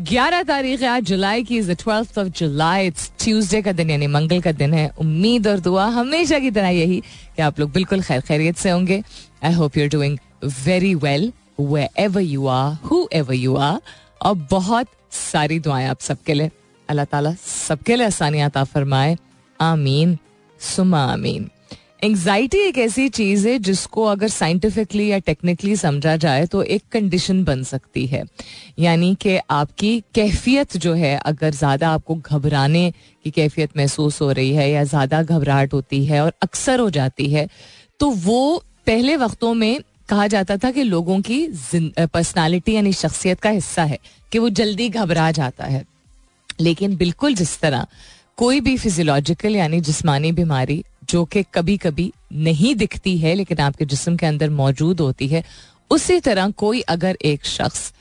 ग्यारह तारीख है, आज जुलाई की is the twelfth of July it's Tuesday का दिन, यानी मंगल का दिन है. उम्मीद और दुआ हमेशा की तरह यही कि आप लोग बिल्कुल खैर खैरियत से होंगे. I hope you're doing very well wherever you are whoever you are और बहुत सारी दुआएँ आप सबके लिए. अल्लाह ताला सबके लिए आसानियात फरमाए. आमीन. सुमा आमीन. एंग्जाइटी एक ऐसी चीज़ है जिसको अगर साइंटिफिकली या टेक्निकली समझा जाए तो एक कंडीशन बन सकती है। यानी कि आपकी कैफियत जो है, अगर ज़्यादा आपको घबराने की कैफियत महसूस हो रही है या ज़्यादा घबराहट होती है और अक्सर हो जाती है तो वो पहले वक्तों में कहा जाता था कि लोगों की पर्सनालिटी यानी शख्सियत का हिस्सा है कि वो जल्दी घबरा जाता है। लेकिन बिल्कुल जिस तरह कोई भी फिजियोलॉजिकल यानी जिस्मानी बीमारी जो कि कभी कभी नहीं दिखती है, लेकिन आपके जिसम के अंदर मौजूद होती है, उसी तरह कोई अगर एक शख्स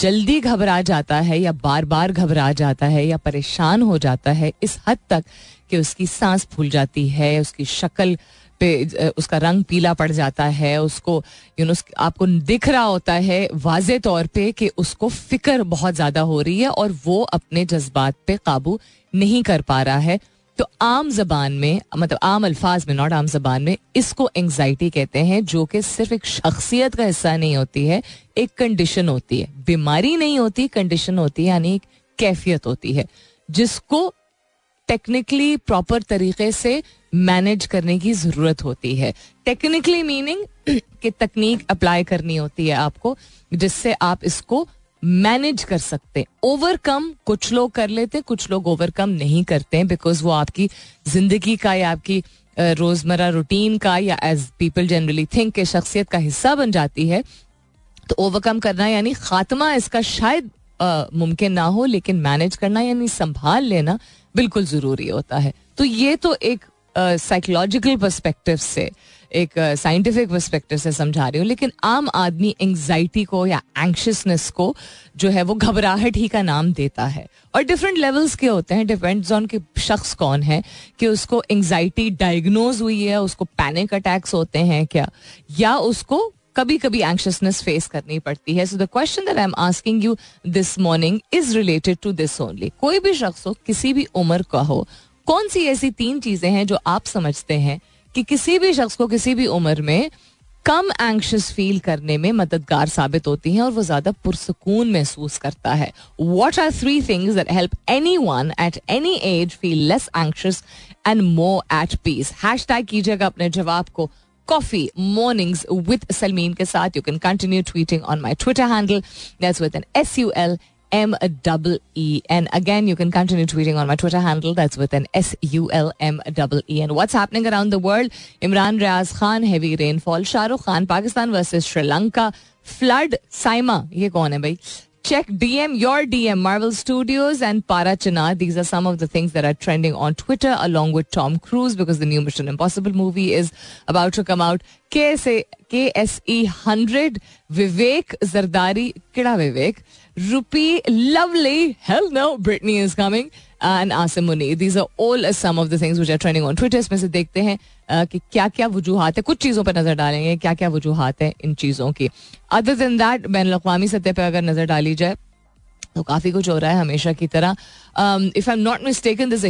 जल्दी घबरा जाता है या बार बार घबरा जाता है या परेशान हो जाता है, इस हद तक कि उसकी सांस फूल जाती है, उसकी शक्ल पे उसका रंग पीला पड़ जाता है, उसको यू नो आपको दिख रहा होता है वाज तौर पे कि उसको फ़िक्र बहुत ज़्यादा हो रही है और वो अपने जज्बात पे काबू नहीं कर पा रहा है। तो आम जबान में मतलब आम अल्फाज में नॉट आम जबान में, इसको एंग्जाइटी कहते हैं, जो कि सिर्फ़ एक शख्सियत का हिस्सा नहीं होती है, एक कंडीशन होती है। बीमारी नहीं होती कंडीशन होती है, यानी एक कैफियत होती है, जिसको टेक्निकली प्रॉपर तरीके से मैनेज करने की ज़रूरत होती है। टेक्निकली मीनिंग कि तकनीक अप्लाई करनी होती है आपको, जिससे आप इसको मैनेज कर सकते ओवरकम कुछ लोग कर लेते हैं कुछ लोग ओवरकम नहीं करते बिकॉज़ वो आपकी ज़िंदगी का या आपकी रोज़मर्रा रूटीन का या एज पीपल जनरली थिंक के शख्सियत का हिस्सा बन जाती है। तो ओवरकम करना यानी खात्मा इसका शायद मुमकिन ना हो, लेकिन मैनेज करना यानी संभाल लेना बिल्कुल ज़रूरी होता है। तो ये तो एक साइकोलॉजिकल पर्सपेक्टिव से, एक साइंटिफिक पर्सपेक्टिव से समझा रही हूँ, लेकिन आम आदमी एंग्जाइटी को या एंक्शसनेस को जो है वो घबराहट ही का नाम देता है। और डिफरेंट लेवल्स के होते हैं डिपेंड्स ऑन कि शख्स कौन है, कि उसको एंग्जाइटी डायग्नोज हुई है, उसको पैनिक अटैक्स होते हैं क्या, या उसको कभी कभी एंक्शसनेस फेस करनी पड़ती है। So the question that I am asking you this morning is related to this only कोई भी शख्स हो, किसी भी उम्र का हो कौन सी ऐसी तीन चीज़ें हैं जो आप समझते हैं कि किसी भी शख्स को किसी भी उम्र में कम एंक्शस फील करने में मददगार साबित होती हैं और वो ज़्यादा पुरसकून महसूस करता है। What are three things that help anyone at any age feel less anxious and more at peace hashtag कीजिएगा अपने जवाब को। कॉफ़ी मॉर्निंग्स विद सलमीन के साथ। You can continue tweeting on my Twitter handle that's with N S U L M double E. And again, you can continue tweeting on my Twitter handle. That's with an S U L M double E. And what's happening around the world? Imran Riaz Khan, heavy rainfall. Shah Rukh Khan, Pakistan versus Sri Lanka. Flood, Saima. ये कौन है भाई? Check DM, your DM, Marvel Studios and Para Chana. These are some of the things that are trending on Twitter along with Tom Cruise because the new Mission Impossible movie is about to come out. KSA, KSE 100, Vivek Zardari, kida Vivek? Rupi, lovely. Hell no, Britney is coming. And Asim Munir these are all some of the things which are trending on Twitter इसमें से देखते हैं कि क्या क्या वजूहत है। कुछ चीज़ों पर नज़र डालेंगे क्या क्या वजूहत है इन चीज़ों की। अदर दिन दैट बैन अवी सतह पर अगर नज़र डाली जाए तो काफ़ी कुछ हो रहा है हमेशा की तरह। If I am not mistaken this a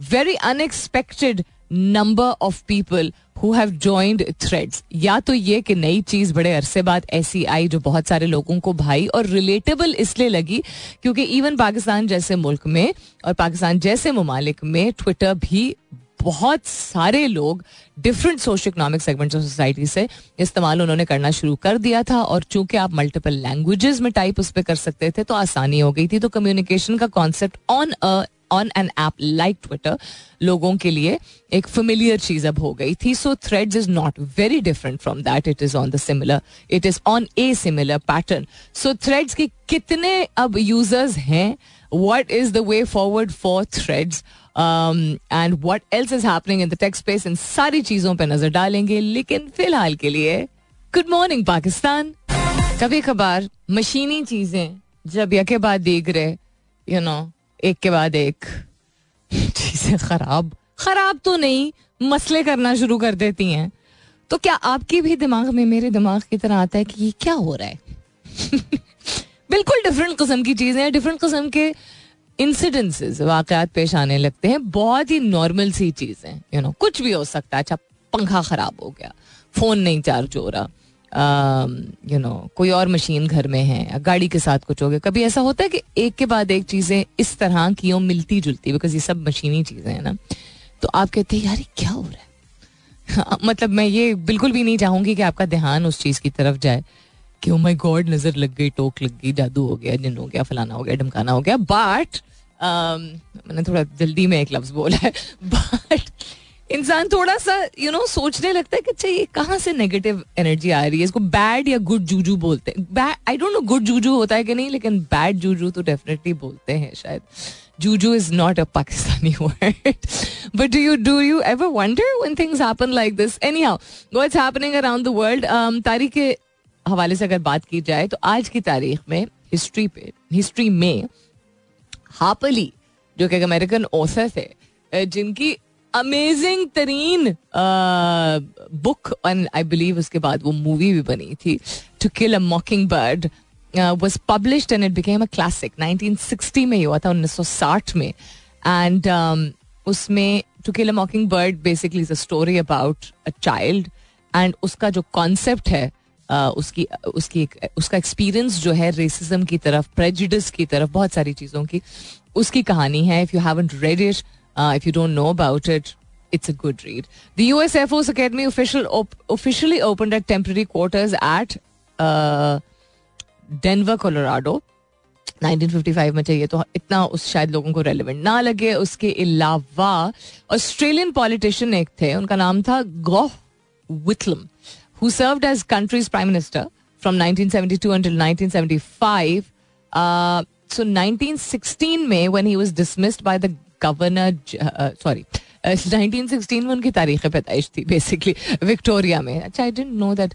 very unexpected number of people who have joined Threads या तो ये कि नई चीज़ बड़े अरसे बाद ऐसी आई जो बहुत सारे लोगों को भाई और रिलेटेबल इसलिए लगी क्योंकि इवन पाकिस्तान जैसे मुल्क में और पाकिस्तान जैसे ममालिक में ट्विटर भी बहुत सारे लोग different socio economic segments of society से इस्तेमाल उन्होंने करना शुरू कर दिया था और चूँकि आप मल्टीपल लैंग्वेजेस में टाइप उस पर कर सकते थे तो आसानी हो गई थी। तो कम्युनिकेशन का concept on a on an app like Twitter लोगों के लिए एक फेमिलियर चीज़ अब हो गई थी। So Threads is not very different from that it is on the similar it is on a similar pattern so Threads के कितने अब यूज़र्स हैं? Is the way forward for threads? Um, and what else is happening in the tech space? इन सारी चीज़ों पे नज़र डालेंगे। लेकिन फ़िलहाल के लिए गुड मॉर्निंग पाकिस्तान कभी कभार मशीनी चीज़ें जब यके बाद देख रहे यू नो एक के बाद एक। चीज़ें खराब। खराब तो नहीं, मसले करना शुरू कर देती हैं। तो क्या आपके भी दिमाग में, मेरे दिमाग की तरह आता है कि ये क्या हो रहा है? बिल्कुल डिफरेंट किस्म की चीज़ें डिफरेंट किस्म के इंसिडेंसेस वाकयात पेश आने लगते हैं। बहुत ही नॉर्मल सी चीज़ें यू नो कुछ भी हो सकता है। अच्छा पंखा खराब हो गया फ़ोन नहीं चार्ज हो रहा। यू नो कोई और मशीन घर में है गाड़ी के साथ कुछ हो गया। कभी ऐसा होता है कि एक के बाद एक चीज़ें इस तरह की हो मिलती जुलती बिकॉज़ ये सब मशीनी चीज़ें हैं ना? तो आप कहते हैं यार क्या हो रहा है? हाँ, मतलब मैं ये बिल्कुल भी नहीं चाहूँगी कि आपका ध्यान उस चीज़ की तरफ़ जाए कि ओ माय गॉड नज़र लग गई टोक लग गई जादू हो गया जिन हो गया फलाना हो गया ढमकाना हो गया। बट um, मैंने थोड़ा जल्दी में एक लफ्ज बोला है। बट इंसान थोड़ा सा यू you नो know, सोचने लगता है कि अच्छा ये कहाँ से नेगेटिव एनर्जी आ रही है? इसको बैड या गुड जूजू बोलते हैं। I don't know good juju होता है कि नहीं लेकिन बैड जूजू तो डेफिनेटली बोलते हैं शायद। Juju is not a Pakistani word but do you do you ever wonder when things happen like this anyhow what's happening around the world तारीख के हवाले से अगर बात की जाए तो आज की तारीख में हिस्ट्री पे हिस्ट्री में हापली जो कि एक अमेरिकन ऑथर थे जिनकी अमेजिंग तरीन बुक एंड आई बिलीव उसके बाद वो मूवी भी बनी थी to kill a mockingbird was published and it became a classic 1960 में हुआ था 1960 में एंड उसमें to kill a mockingbird basically is a story about a child and उसका जो कॉन्सेप्ट है उसकी उसकी उसका एक्सपीरियंस जो है रेसिज्म की तरफ़ प्रेजिडिस की तरफ़ बहुत सारी चीज़ों की उसकी कहानी है if you haven't read it if you don't know about it, it's a good read. The US Air Force Academy official op- officially opened at temporary quarters at uh, Denver, Colorado. 1955 में चाहिए तो इतना उस शायद लोगों को relevant ना लगे उसके अलावा ऑस्ट्रेलियन पॉलिटिशियन एक थे उनका नाम था गॉह विथलम who served as country's prime minister from 1972 until 1975. Uh, so 1916 में when he was dismissed by the governor sorry nineteen sixteen में उनकी तारीख पैदाइश थी बेसिकली विक्टोरिया में। अच्छा आई डेंट नो दैट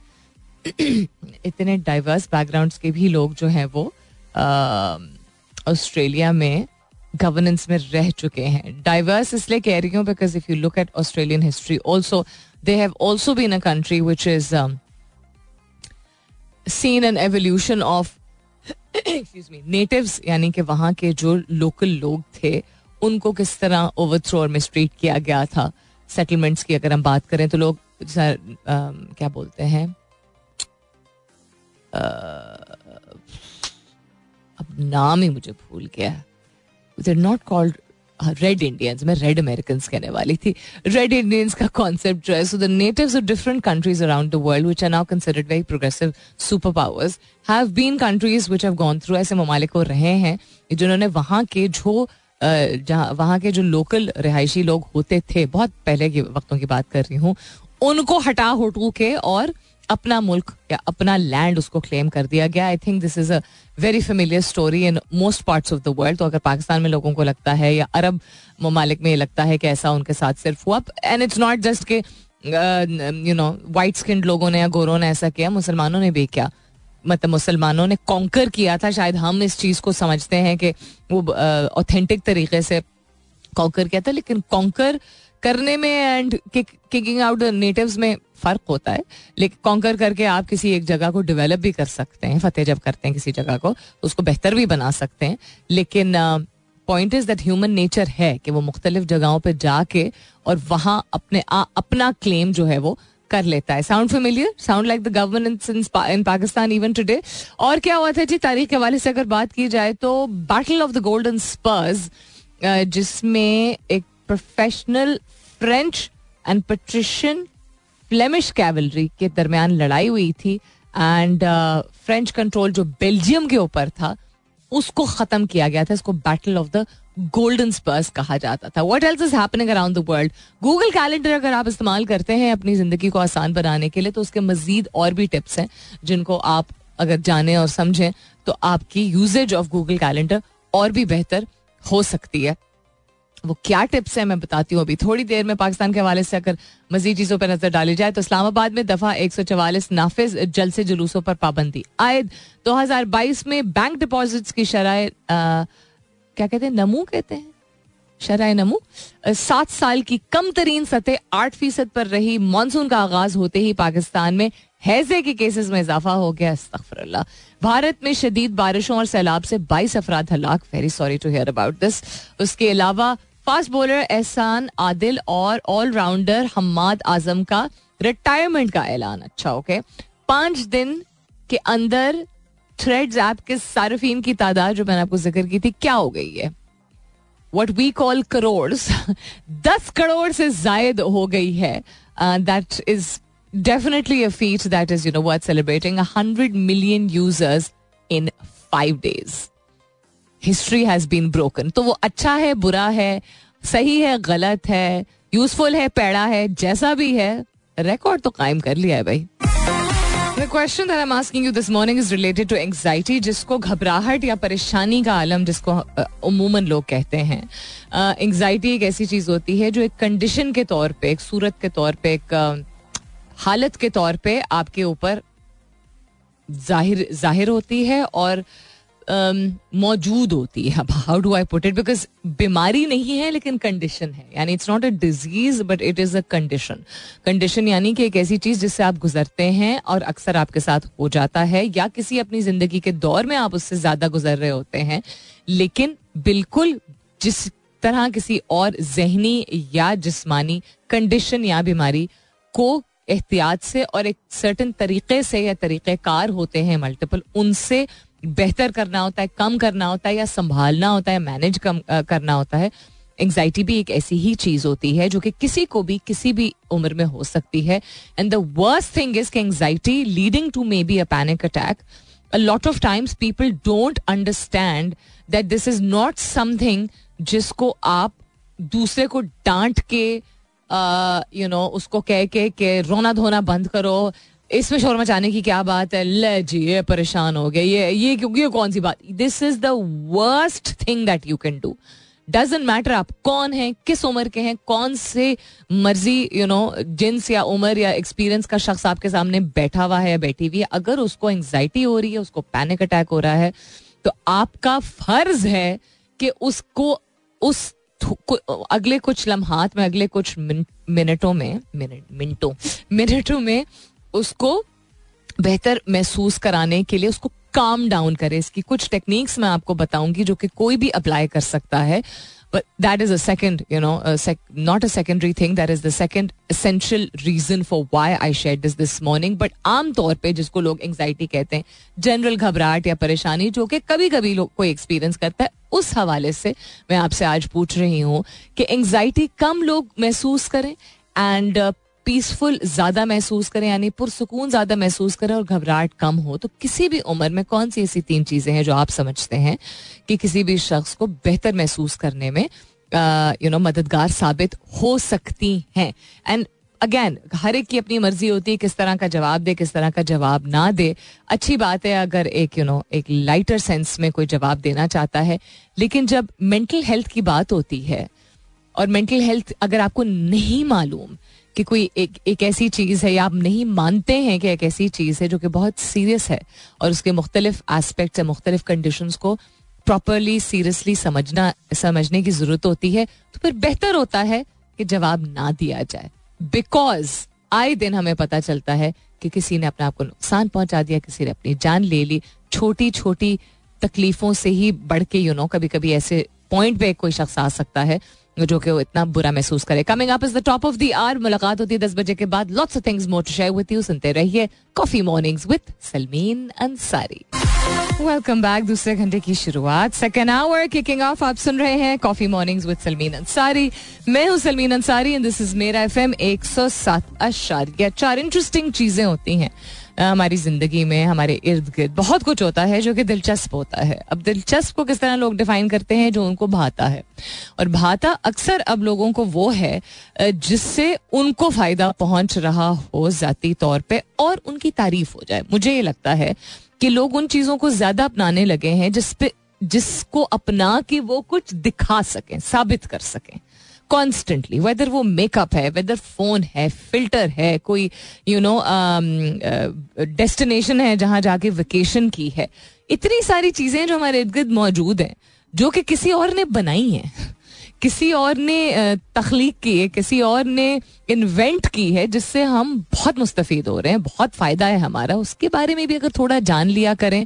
इतने डाइवर्स बैकग्राउंड्स के भी लोग जो हैं वो ऑस्ट्रेलिया में गवर्नेंस में रह चुके हैं। डाइवर्स इसलिए कह रही हूँ because if you look at Australian history also they have also been a country which is seen an evolution of excuse me natives यानी कि वहाँ के जो लोकल लोग थे उनको किस तरह ओवर ओवरथ्रो और मिसट्रीट किया गया था? सेटलमेंट्स की अगर हम बात करें तो लोग आ, क्या बोलते हैं? अब नाम ही मुझे भूल गया। नॉट कॉल्ड रेड इंडियंस मैं रेड अमेरिकन कहने वाली थी। रेड इंडियंस का कॉन्सेप्ट जो है so the natives of different countries around the world which are now considered very progressive super powers have been countries which have gone through ऐसे ममालिक रहे हैं जिन्होंने वहाँ के जो जहाँ, वहाँ के जो लोकल रिहायशी लोग होते थे, बहुत पहले के वक्तों की बात कर रही हूँ, उनको हटा हटू के और अपना मुल्क या अपना लैंड उसको क्लेम कर दिया गया। I think this is a very familiar story in most parts of the world तो अगर पाकिस्तान में लोगों को लगता है या अरब ममालिक में लगता है कि ऐसा उनके साथ सिर्फ़ हुआ एंड इट्स नॉट जस्ट के यू नो वाइट स्किन लोगों ने या गोरों ने ऐसा किया, मुसलमानों ने भी किया। मतलब मुसलमानों ने कॉन्कर किया था। शायद हम इस चीज़ को समझते हैं कि वो ऑथेंटिक तरीके से कॉन्कर किया था। लेकिन कॉन्कर करने में एंड किकिंग आउट नेटिव्स में फ़र्क होता है। लेकिन कॉन्कर करके आप किसी एक जगह को डेवलप भी कर सकते हैं फतेह जब करते हैं किसी जगह को उसको बेहतर भी बना सकते हैं। लेकिन point is that human nature है कि वो मुख्तलिफ़ जगहों पर जाके और वहाँ अपने आ, अपना क्लेम जो है वो कर लेता है। Sound familiar sound like the governance in Pakistan even today और क्या हुआ था जी, तारीख के हवाले से अगर बात की जाए तो battle of the golden spurs जिसमें एक professional French and patrician Flemish cavalry के दरमियान लड़ाई हुई थी एंड फ्रेंच कंट्रोल जो बेल्जियम के ऊपर था, उसको खत्म किया गया था। इसको battle of the golden spurs कहा जाता था। What else is happening around the world Google calendar अगर आप इस्तेमाल करते हैं अपनी ज़िंदगी को आसान बनाने के लिए तो उसके मजीद और भी टिप्स हैं, जिनको आप अगर जाने और समझें तो आपकी यूजेज ऑफ़ गूगल कैलेंडर और भी बेहतर हो सकती है। वो क्या टिप्स है मैं बताती हूँ अभी। थोड़ी देर में पाकिस्तान के हवाले से अगर मजीद चीज़ों पर नज़र डाली जाए तो इस्लामाबाद में दफ़ा एक सौ चवालीस नाफिज जल से जुलूसों पर पाबंदी। आयद 2022 में बैंक डिपॉजिट्स की शराय क्या कहते हैं? नमू कहते हैं। शराय नमू। सात साल की कम तरीन सतह आठ फ़ीसद पर रही। मानसून का आगाज़ होते ही पाकिस्तान में हैजे के केसेस में इजाफा हो गया अस्तफरल्ला भारत में शदीद बारिशों और सैलाब से बाईस अफराद हलाक। Very sorry to hear about this उसके अलावा फास्ट बॉलर एहसान, आदिल और ऑलराउंडर हम्माद आज़म का रिटायरमेंट का ऐलान। अच्छा ओके पाँच दिन के अंदर थ्रेड्स ऐप के सार्फिन की तादाद जो मैंने आपको ज़िक्र की थी, क्या हो गई है? वट वी कॉल करोड़ दस करोड़ से जायद हो गई है। That is definitely a feat that is you know worth celebrating hundred million users in five days history has been broken तो वो अच्छा है, बुरा है, सही है, गलत है यूजफुल है, पैड़ा है, जैसा भी है रिकॉर्ड तो कायम कर लिया है भाई। The that I am asking you this morning is related to anxiety जिसको घबराहट या परेशानी का आलम जिसको उमूमन लोग कहते हैं। एंग्जाइटी एक ऐसी चीज़ होती है जो एक कंडीशन के तौर पे, एक सूरत के तौर पे, एक हालत के तौर पे आपके ऊपर ज़ाहिर ज़ाहिर होती है और मौजूद होती है। How do I put it because बीमारी नहीं है, लेकिन कंडीशन है। यानी it's not a disease but it is a condition condition यानी कि एक ऐसी चीज़ जिससे आप गुजरते हैं और अक्सर आपके साथ हो जाता है, या किसी अपनी ज़िंदगी के दौर में आप उससे ज़्यादा गुजर रहे होते हैं। लेकिन बिल्कुल जिस तरह किसी और जहनी या जिस्मानी कंडीशन या बीमारी को एहतियात से और एक सर्टन तरीके से या तरीक़ेकार होते हैं मल्टीपल उनसे बेहतर करना होता है, कम करना होता है या संभालना होता है मैनेज कम करना होता है एंग्जाइटी भी एक ऐसी ही चीज़ होती है जो कि किसी को भी, किसी भी उम्र में हो सकती है। And the worst thing is anxiety leading to maybe a panic attack a lot of times people don't understand that this is not something जिसको आप दूसरे को डांट के यू नो उसको कह के रोना धोना बंद करो इसमें शोर मचाने की क्या बात है? ले जी, ये परेशान हो गए ये ये क्योंकि ये कौन सी बात? This is the worst thing that you can do doesn't matter आप कौन हैं, किस उम्र के हैं, कौन से मर्ज़ी यू नो जिन्स या उम्र या एक्सपीरियंस का शख्स आपके सामने बैठा हुआ है या बैठी हुई है। अगर उसको एंग्जाइटी हो रही है, उसको पैनिक अटैक हो रहा है तो आपका फ़र्ज़ है कि उसको उस अगले कुछ लम्हात में, अगले कुछ मिनटों में मिनटों मिनटों में उसको बेहतर महसूस कराने के लिए उसको काम डाउन करे। इसकी कुछ टेक्निक्स मैं आपको बताऊँगी जो कि कोई भी अप्लाई कर सकता है। But that is a second you know not a secondary thing that is the second essential reason for why I shed this this morning but आमतौर पर जिसको लोग एंगजाइटी कहते हैं जनरल घबराहट या परेशानी जो कि कभी कभी लोग कोई एक्सपीरियंस करता है, उस हवाले से मैं आपसे आज पूछ रही हूँ कि एंगजाइटी कम लोग महसूस करें। एंड पीसफुल ज़्यादा महसूस करें, यानी पुरसकून ज़्यादा महसूस करें और घबराहट कम हो तो किसी भी उम्र में कौन सी ऐसी तीन चीज़ें हैं जो आप समझते हैं कि किसी भी शख्स को बेहतर महसूस करने में यू नो मददगार साबित हो सकती हैं? एंड अगेन हर एक की अपनी मर्ज़ी होती है, किस तरह का जवाब दे, किस तरह का जवाब ना दे। अच्छी बात है अगर एक यू नो एक लाइटर सेंस में कोई जवाब देना चाहता है, लेकिन जब मेंटल हेल्थ की बात होती है, और मेंटल हेल्थ अगर आपको नहीं मालूम कि कोई एक एक ऐसी चीज़ है या आप नहीं मानते हैं कि एक ऐसी चीज़ है जो कि बहुत सीरियस है और उसके मुख्तलिफ़ एस्पेक्ट या मुख्तलिफ़ कंडीशन को प्रॉपरली सीरियसली समझना, समझने की ज़रूरत होती है तो फिर बेहतर होता है कि जवाब ना दिया जाए। बिकॉज़ आए दिन हमें पता चलता है कि किसी ने अपने आप को नुकसान पहुँचा दिया, किसी ने अपनी जान ले ली। छोटी छोटी तकलीफों से ही बढ़ के यू नो कभी कभी ऐसे पॉइंट पे कोई शख्स आ सकता है जो कि वो इतना बुरा महसूस करे। Coming up is the top of the hour मुलाकात होती है दस बजे के बाद। Lots of things more to share with you सुनते रहिए coffee mornings with Salmeen Ansari welcome back दूसरे घंटे की शुरुआत। सेकेंड आवर किकिंग ऑफ़ आप सुन रहे हैं coffee mornings with Salmeen Ansari मैं हूँ Salmeen Ansari and this is मेरा एफएम 107 अशारिया। चार इंटरेस्टिंग चीज़ें होती हैं। हमारी ज़िंदगी में, हमारे इर्द गिर्द बहुत कुछ होता है जो कि दिलचस्प होता है। अब दिलचस्प को किस तरह लोग डिफाइन करते हैं? जो उनको भाता है। और भाता अक्सर अब लोगों को वो है जिससे उनको फ़ायदा पहुँच रहा हो जाती तौर पे और उनकी तारीफ़ हो जाए। मुझे ये लगता है कि लोग उन चीज़ों को ज़्यादा अपनाने लगे हैं जिसपे जिसको अपना के वो कुछ दिखा सकें, साबित कर सकें। कॉन्स्टेंटली वेदर वो मेकअप है वेदर फ़ोन है फ़िल्टर है, कोई यू नो डेस्टिनेशन है जहाँ जाके वेकेशन की है। इतनी सारी चीज़ें जो हमारे इर्द गिर्द मौजूद हैं, जो कि किसी और ने बनाई हैं, किसी और ने तख्लीक की है, किसी और ने इन्वेंट की है, जिससे हम बहुत मुस्तफ़ हो रहे हैं, बहुत फ़ायदा है हमारा। उसके बारे में भी अगर थोड़ा जान लिया करें,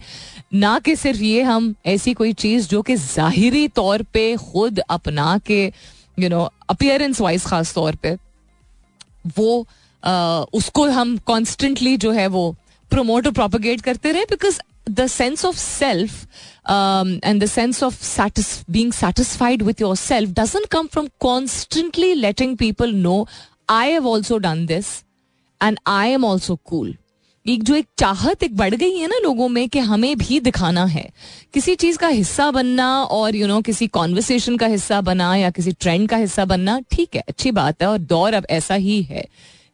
ना कि सिर्फ़ ये हम, ऐसी कोई चीज़ जो कि ज़ाहरी तौर पे खुद अपना के यू नो अपियरेंस वाइज खास तौर पे वो uh, उसको हम कॉन्स्टेंटली जो है वो प्रोमोट और प्रोपोगेट करते रहे because the sense of self and the sense of being satisfied with yourself doesn't come from constantly letting people know I have also done this and I am also cool एक जो एक चाहत एक बढ़ गई है ना लोगों में कि हमें भी दिखाना है। किसी चीज़ का हिस्सा बनना और यू you नो know, किसी कॉन्वर्सेशन का हिस्सा बना या किसी ट्रेंड का हिस्सा बनना ठीक है अच्छी बात है और दौर अब ऐसा ही है।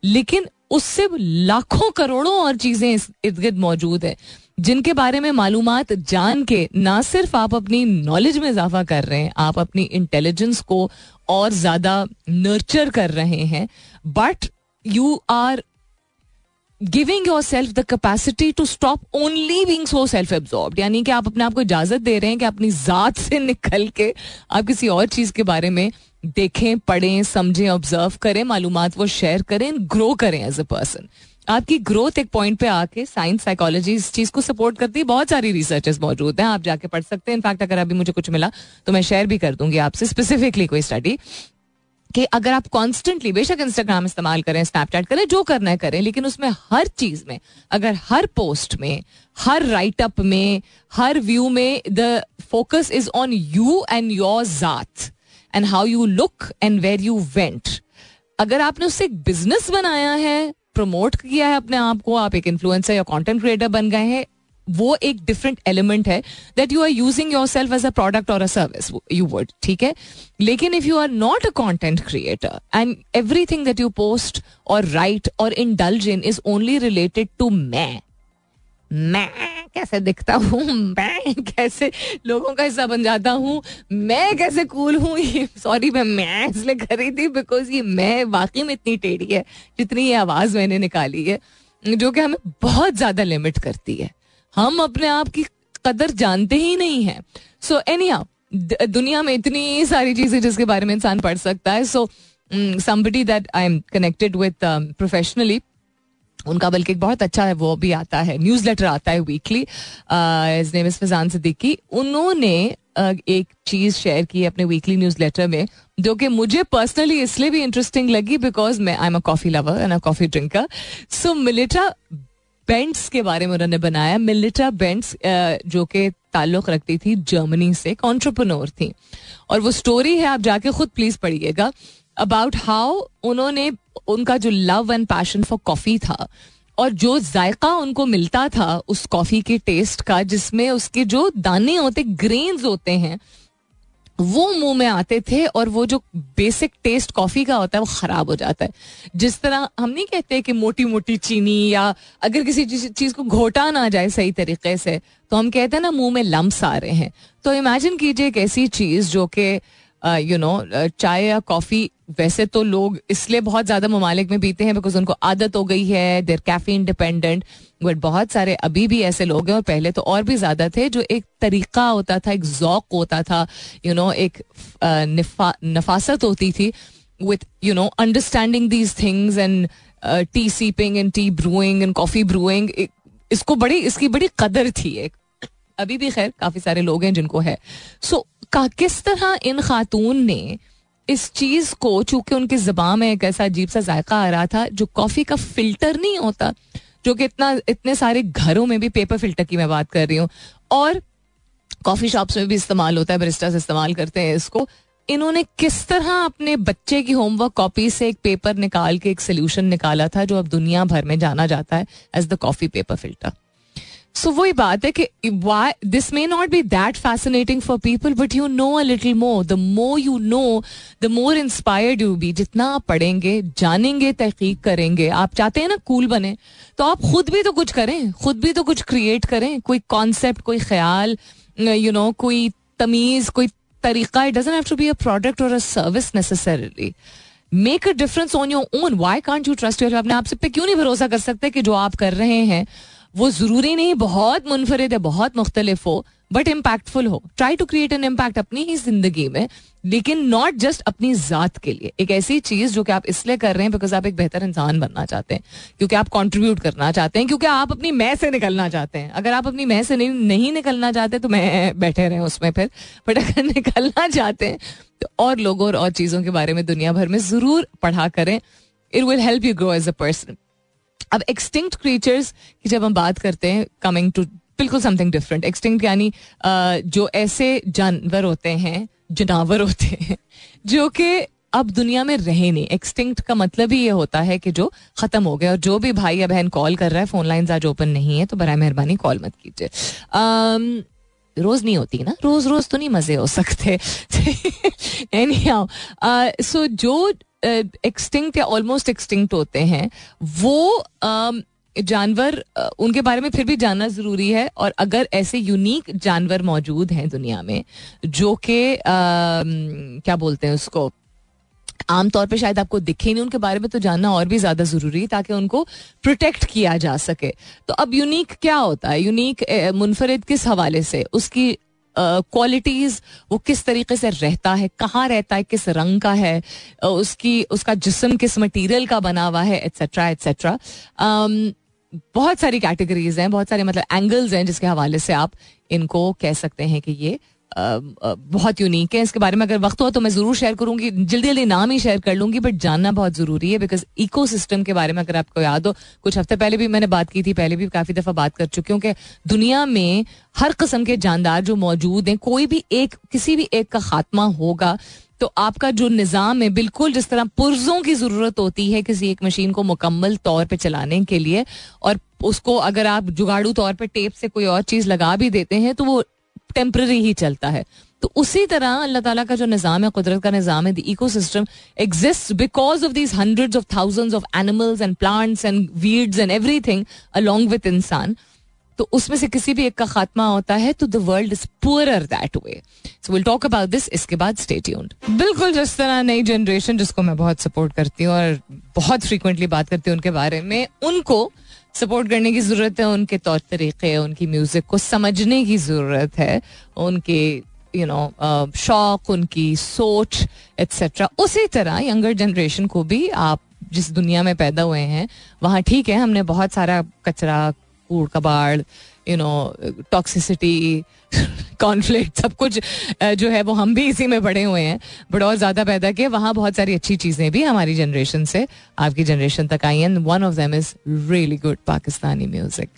लेकिन उससे लाखों करोड़ों और चीज़ें इर्द गिर्द मौजूद है जिनके बारे में मालूम जान के ना सिर्फ़ आप अपनी नॉलेज में इजाफा कर रहे हैं आप अपनी इंटेलिजेंस को और ज़्यादा नर्चर कर रहे हैं but you are giving yourself the capacity to stop only being so self absorb यानी कि आप अपने आप को इजाज़त दे रहे हैं कि अपनी जात से निकल के आप किसी और चीज़ के बारे में देखें, पढ़ें, समझें ऑब्ज़र्व करें मालूम वो शेयर करें ग्रो करें एज ए पर्सन आपकी ग्रोथ एक पॉइंट पे आके साइंस साइकोलॉजी इस चीज़ को सपोर्ट करती है। बहुत सारी रिसर्चेस मौजूद हैं, आप जाके पढ़ सकते हैं। इनफैक्ट अगर अभी मुझे कुछ मिला तो मैं शेयर भी कर दूँगी आपसे स्पेसिफिकली कोई स्टडी कि अगर आप कॉन्स्टेंटली बेशक इंस्टाग्राम इस्तेमाल करें स्नैपचैट करें, जो करना है करें, लेकिन उसमें हर चीज़ में, अगर हर पोस्ट में, हर राइटअप में, हर व्यू में the focus is on you and your जात and how you look and where you went अगर आपने उससे एक बिज़नेस बनाया है प्रमोट किया है अपने आप को, आप एक इन्फ्लुएंसर या कंटेंट क्रिएटर बन गए हैं वो एक डिफरेंट एलिमेंट है that you are using yourself as a product or a service you word ठीक है? लेकिन if you are not a content creator and everything that you post or write or in is only related to मैं मैं कैसे दिखता हूँ? मैं कैसे लोगों का हिस्सा बन जाता हूँ? मैं कैसे कूल हूँ? सॉरी मैं मैं इसलिए करी थी बिकॉज़ ये मैं वाकई में इतनी टेढ़ी है, जितनी ये आवाज़ मैंने निकाली है, जो कि हमें बहुत ज़्यादा लिमिट करती है। हम अपने आप की कदर जानते ही नहीं है। सो एनी दुनिया में इतनी सारी चीज़ें जिसके बारे में इंसान पढ़ सकता है। So somebody that I am connected with professionally उनका बल्कि बहुत अच्छा है, वो भी आता है न्यूज़ लेटर आता है वीकली नेम फजान सिद्दीकी उन्होंने एक चीज़ शेयर की अपने वीकली न्यूज़ लेटर में, जो कि मुझे पर्सनली इसलिए भी इंटरेस्टिंग लगी बिकॉज़ मैं I am a coffee lover and a coffee drinker so Melitta Bentz के बारे में उन्होंने बनाया। मिलिटा बेंट्स जो कि ताल्लुक रखती थी जर्मनी से कॉन्ट्रप्रनोर थी। और वो स्टोरी है, आप जाके खुद प्लीज़ पढ़िएगा। अबाउट हाउ उन्होंने, उनका जो love and passion for coffee था, और जो जायका उनको मिलता था उस कॉफ़ी के टेस्ट का, जिसमें उसके जो दाने होते ग्रेन्स होते हैं वो मुँह में आते थे और वो जो बेसिक टेस्ट कॉफ़ी का होता है, वो खराब हो जाता है। जिस तरह हम नहीं कहते कि मोटी मोटी चीनी या अगर किसी चीज़ को घोटा ना जाए सही तरीके से तो हम कहते हैं ना, मुँह में लम्स आ रहे हैं। तो इमेजिन कीजिए एक ऐसी चीज़ जो कि यू नो चाय या कॉफ़ी वैसे तो लोग इसलिए बहुत ज़्यादा ममालिक में पीते हैं बिकॉज़ उनको आदत हो गई है देर कैफी इंडिपेंडेंट बट बहुत सारे अभी भी ऐसे लोग हैं और पहले तो और भी ज़्यादा थे जो एक तरीका होता था एक जौक होता था यू you नो know, एक नफासत होती थी with you know understanding these things and tea sipping and tea brewing and coffee brewing इसको बड़ी इसकी बड़ी कदर थी एक। अभी भी खैर काफ़ी सारे लोग हैं जिनको है। सो so, किस तरह इन खातून ने इस चीज़ को, चूँकि उनकी जबान में एक ऐसा अजीब सा जायका आ रहा था, जो कॉफ़ी का फ़िल्टर नहीं होता, जो कि इतना, इतने सारे घरों में भी पेपर फ़िल्टर की मैं बात कर रही हूँ, और कॉफ़ी शॉप्स में भी इस्तेमाल होता है बरिस्टा से इस्तेमाल करते हैं इसको। इन्होंने किस तरह अपने बच्चे की होमवर्क कॉपी से एक पेपर निकाल के एक सोल्यूशन निकाला था, जो अब दुनिया भर में जाना जाता है as the coffee paper filter so वही बात है कि why this may not be that fascinating for people but you know a little more the more you know the more inspired you be जितना आप पढ़ेंगे, जानेंगे, तहकीक करेंगे। आप चाहते हैं ना कूल बने तो आप खुद भी तो कुछ करें। खुद भी तो कुछ क्रिएट करें। कोई कॉन्सेप्ट कोई ख्याल यू नो कोई तमीज, कोई तरीका। It doesn't have to be a product or a service necessarily make a difference on your own why can't you trust your अपने आप से पे क्यों नहीं भरोसा कर सकते कि जो आप कर रहे हैं वो ज़रूरी नहीं बहुत मुनफरद है बहुत मुख्तलिफ़ हो बट इम्पैक्टफुल हो। Try to create an impact अपनी ही ज़िंदगी में लेकिन नॉट जस्ट अपनी जात के लिए। एक ऐसी चीज़ जो कि आप इसलिए कर रहे हैं बिकॉज़ आप एक बेहतर इंसान बनना चाहते हैं क्योंकि आप कंट्रीब्यूट करना चाहते हैं क्योंकि आप अपनी मैं से निकलना चाहते हैं। अगर आप अपनी मैं से नहीं, नहीं निकलना चाहते तो मैं बैठे रहे उसमें फिर बट अगर निकलना चाहते हैं तो और लोगों और, और चीज़ों के बारे में दुनिया भर में ज़रूर पढ़ा करें। It will help you grow as a person अब एक्सटिंक्ट क्रीचर्स की जब हम बात करते हैं कमिंग टू बिल्कुल समथिंग डिफरेंट एक्सटिंक्ट यानी जो ऐसे जानवर होते हैं, जनावर होते हैं, जो कि अब दुनिया में रहे नहीं. एक्सटिंक्ट का मतलब ही ये होता है कि जो खत्म हो गया और जो भी भाई या बहन कॉल कर रहा है फ़ोन लाइन आज ओपन नहीं है तो बर मेहरबानी कॉल मत कीजिए. रोज नहीं होती ना? रोज रोज तो नहीं मज़े हो सकते. एनी सो जो एक्सटिंक्ट या ऑलमोस्ट एक्सटिंक्ट होते हैं, वो जानवर उनके बारे में फिर भी जानना ज़रूरी है और अगर ऐसे यूनिक जानवर मौजूद हैं दुनिया में, जो कि क्या बोलते हैं उसको आमतौर पे शायद आपको दिखे नहीं उनके बारे में तो जानना और भी ज़्यादा ज़रूरी है ताकि उनको प्रोटेक्ट किया जा सके। तो अब यूनिक क्या होता है? यूनिक मुनफरद किस हवाले से? उसकी क्वालिटीज वो किस तरीके से रहता है, कहाँ रहता है, किस रंग का है उसकी, उसका जिसम किस मटेरियल का बना हुआ है एट्सेट्रा एट्सेट्रा बहुत सारी कैटेगरीज हैं, बहुत सारे मतलब एंगल्स हैं जिसके हवाले से आप इनको कह सकते हैं कि ये बहुत यूनिक है। इसके बारे में अगर वक्त हो तो मैं ज़रूर शेयर करूँगी। जल्दी जल्दी नाम ही शेयर कर लूँगी बट जानना बहुत ज़रूरी है बिकॉज़ इको सिस्टम के बारे में अगर आपको याद हो, कुछ हफ़्ते पहले भी मैंने बात की थी, पहले भी काफ़ी दफ़ा बात कर चुकी हूँ कि दुनिया में हर किस्म के जानदार जो मौजूद हैं, कोई भी एक, किसी भी एक का खात्मा होगा तो आपका जो निज़ाम है, बिल्कुल जिस तरह पुर्जों की ज़रूरत होती है किसी एक मशीन को मुकम्मल तौर पे चलाने के लिए, और उसको अगर आप जुगाड़ू तौर पे टेप से कोई और चीज़ लगा भी देते हैं तो वो टेम्प्ररी ही चलता है। तो उसी तरह अल्लाह ताला का जो निज़ाम है, कुदरत का निज़ाम है ecosystem exist because of these hundred of thousand of animals and plants and weeds and everything along with इंसान। तो उसमें से किसी भी एक का खात्मा होता है तो the world is poor that way so will talk about this इसके बाद स्टे ट्यून्ड बिल्कुल, जिस तरह नई जनरेशन जिसको मैं बहुत सपोर्ट करती हूँ और बहुत फ्रीक्वेंटली बात करती हूँ उनके बारे में, उनको सपोर्ट करने की ज़रूरत है, उनके तौर तरीके उनकी म्यूज़िक को समझने की ज़रूरत है, उनके यू नो शौक, उनकी सोच एट्सट्रा उसी तरह यंगर जनरेशन को भी आप जिस दुनिया में पैदा हुए हैं, वहाँ ठीक है, हमने बहुत सारा कचरा कूड़ कबाड़ यू नो टॉक्सिसिटी कॉन्फ्लिक्ट सब कुछ जो है वो हम भी इसी में पड़े हुए हैं। बट और ज़्यादा पैदा किए वहाँ बहुत सारी अच्छी चीज़ें भी हमारी जनरेशन से आपकी जनरेशन तक I and one of them is really good Pakistani music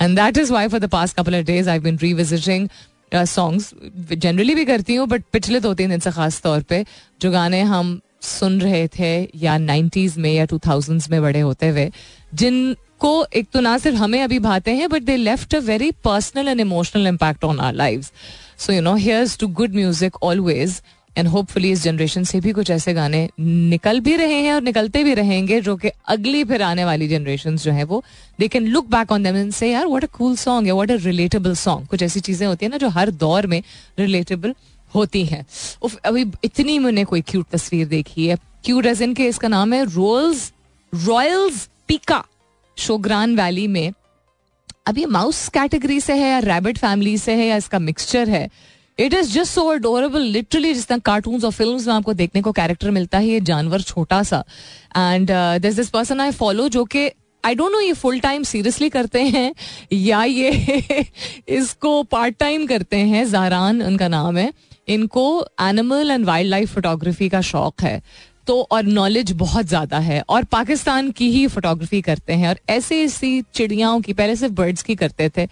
and that is why for the past couple of days I been revisiting songs generally भी करती हूँ बट पिछले दो तीन दिन से खास तौर पे जो गाने हम सुन रहे थे या नाइन्टीज में या टू थाउजेंड्स में बड़े होते हुए, जिन को, एक तो ना सिर्फ़ हमें अभी भाते हैं but they left a very personal and emotional impact on our life so you know here's to good music always and hopefully इस जनरेशन से भी कुछ ऐसे गाने निकल भी रहे हैं और निकलते भी रहेंगे, जो कि अगली फिर आने वाली जनरेशन जो है वो they can look back on them से यार व्हाट अ कूल सॉन्ग है व्हाट अ रिलेटेबल सॉन्ग कुछ ऐसी चीज़ें होती है ना जो हर दौर में रिलेटेबल होती हैं। अभी इतनी मैंने कोई क्यूट तस्वीर देखी है। क्यूट एज इन के इसका नाम है रोल्स रॉयल्स पिका शोग्रान वैली में अब ये माउस कैटेगरी से है या रैबिट फैमिली से है या इसका मिक्सचर है it is just so adorable literally जिस तरह कार्टून और फ़िल्म में आपको देखने को कैरेक्टर मिलता है, ये जानवर छोटा सा। And this this person I follow जो कि आई डोंट नो ये फुल टाइम सीरियसली करते हैं, या ये इसको पार्ट टाइम करते हैं जहरान उनका नाम है। इनको animal and wildlife photography का शौक है। तो और नॉलेज बहुत ज़्यादा है और पाकिस्तान की ही फोटोग्राफी करते हैं और ऐसे ऐसी चिड़ियाओं की, पहले सिर्फ़ बर्ड्स की करते थे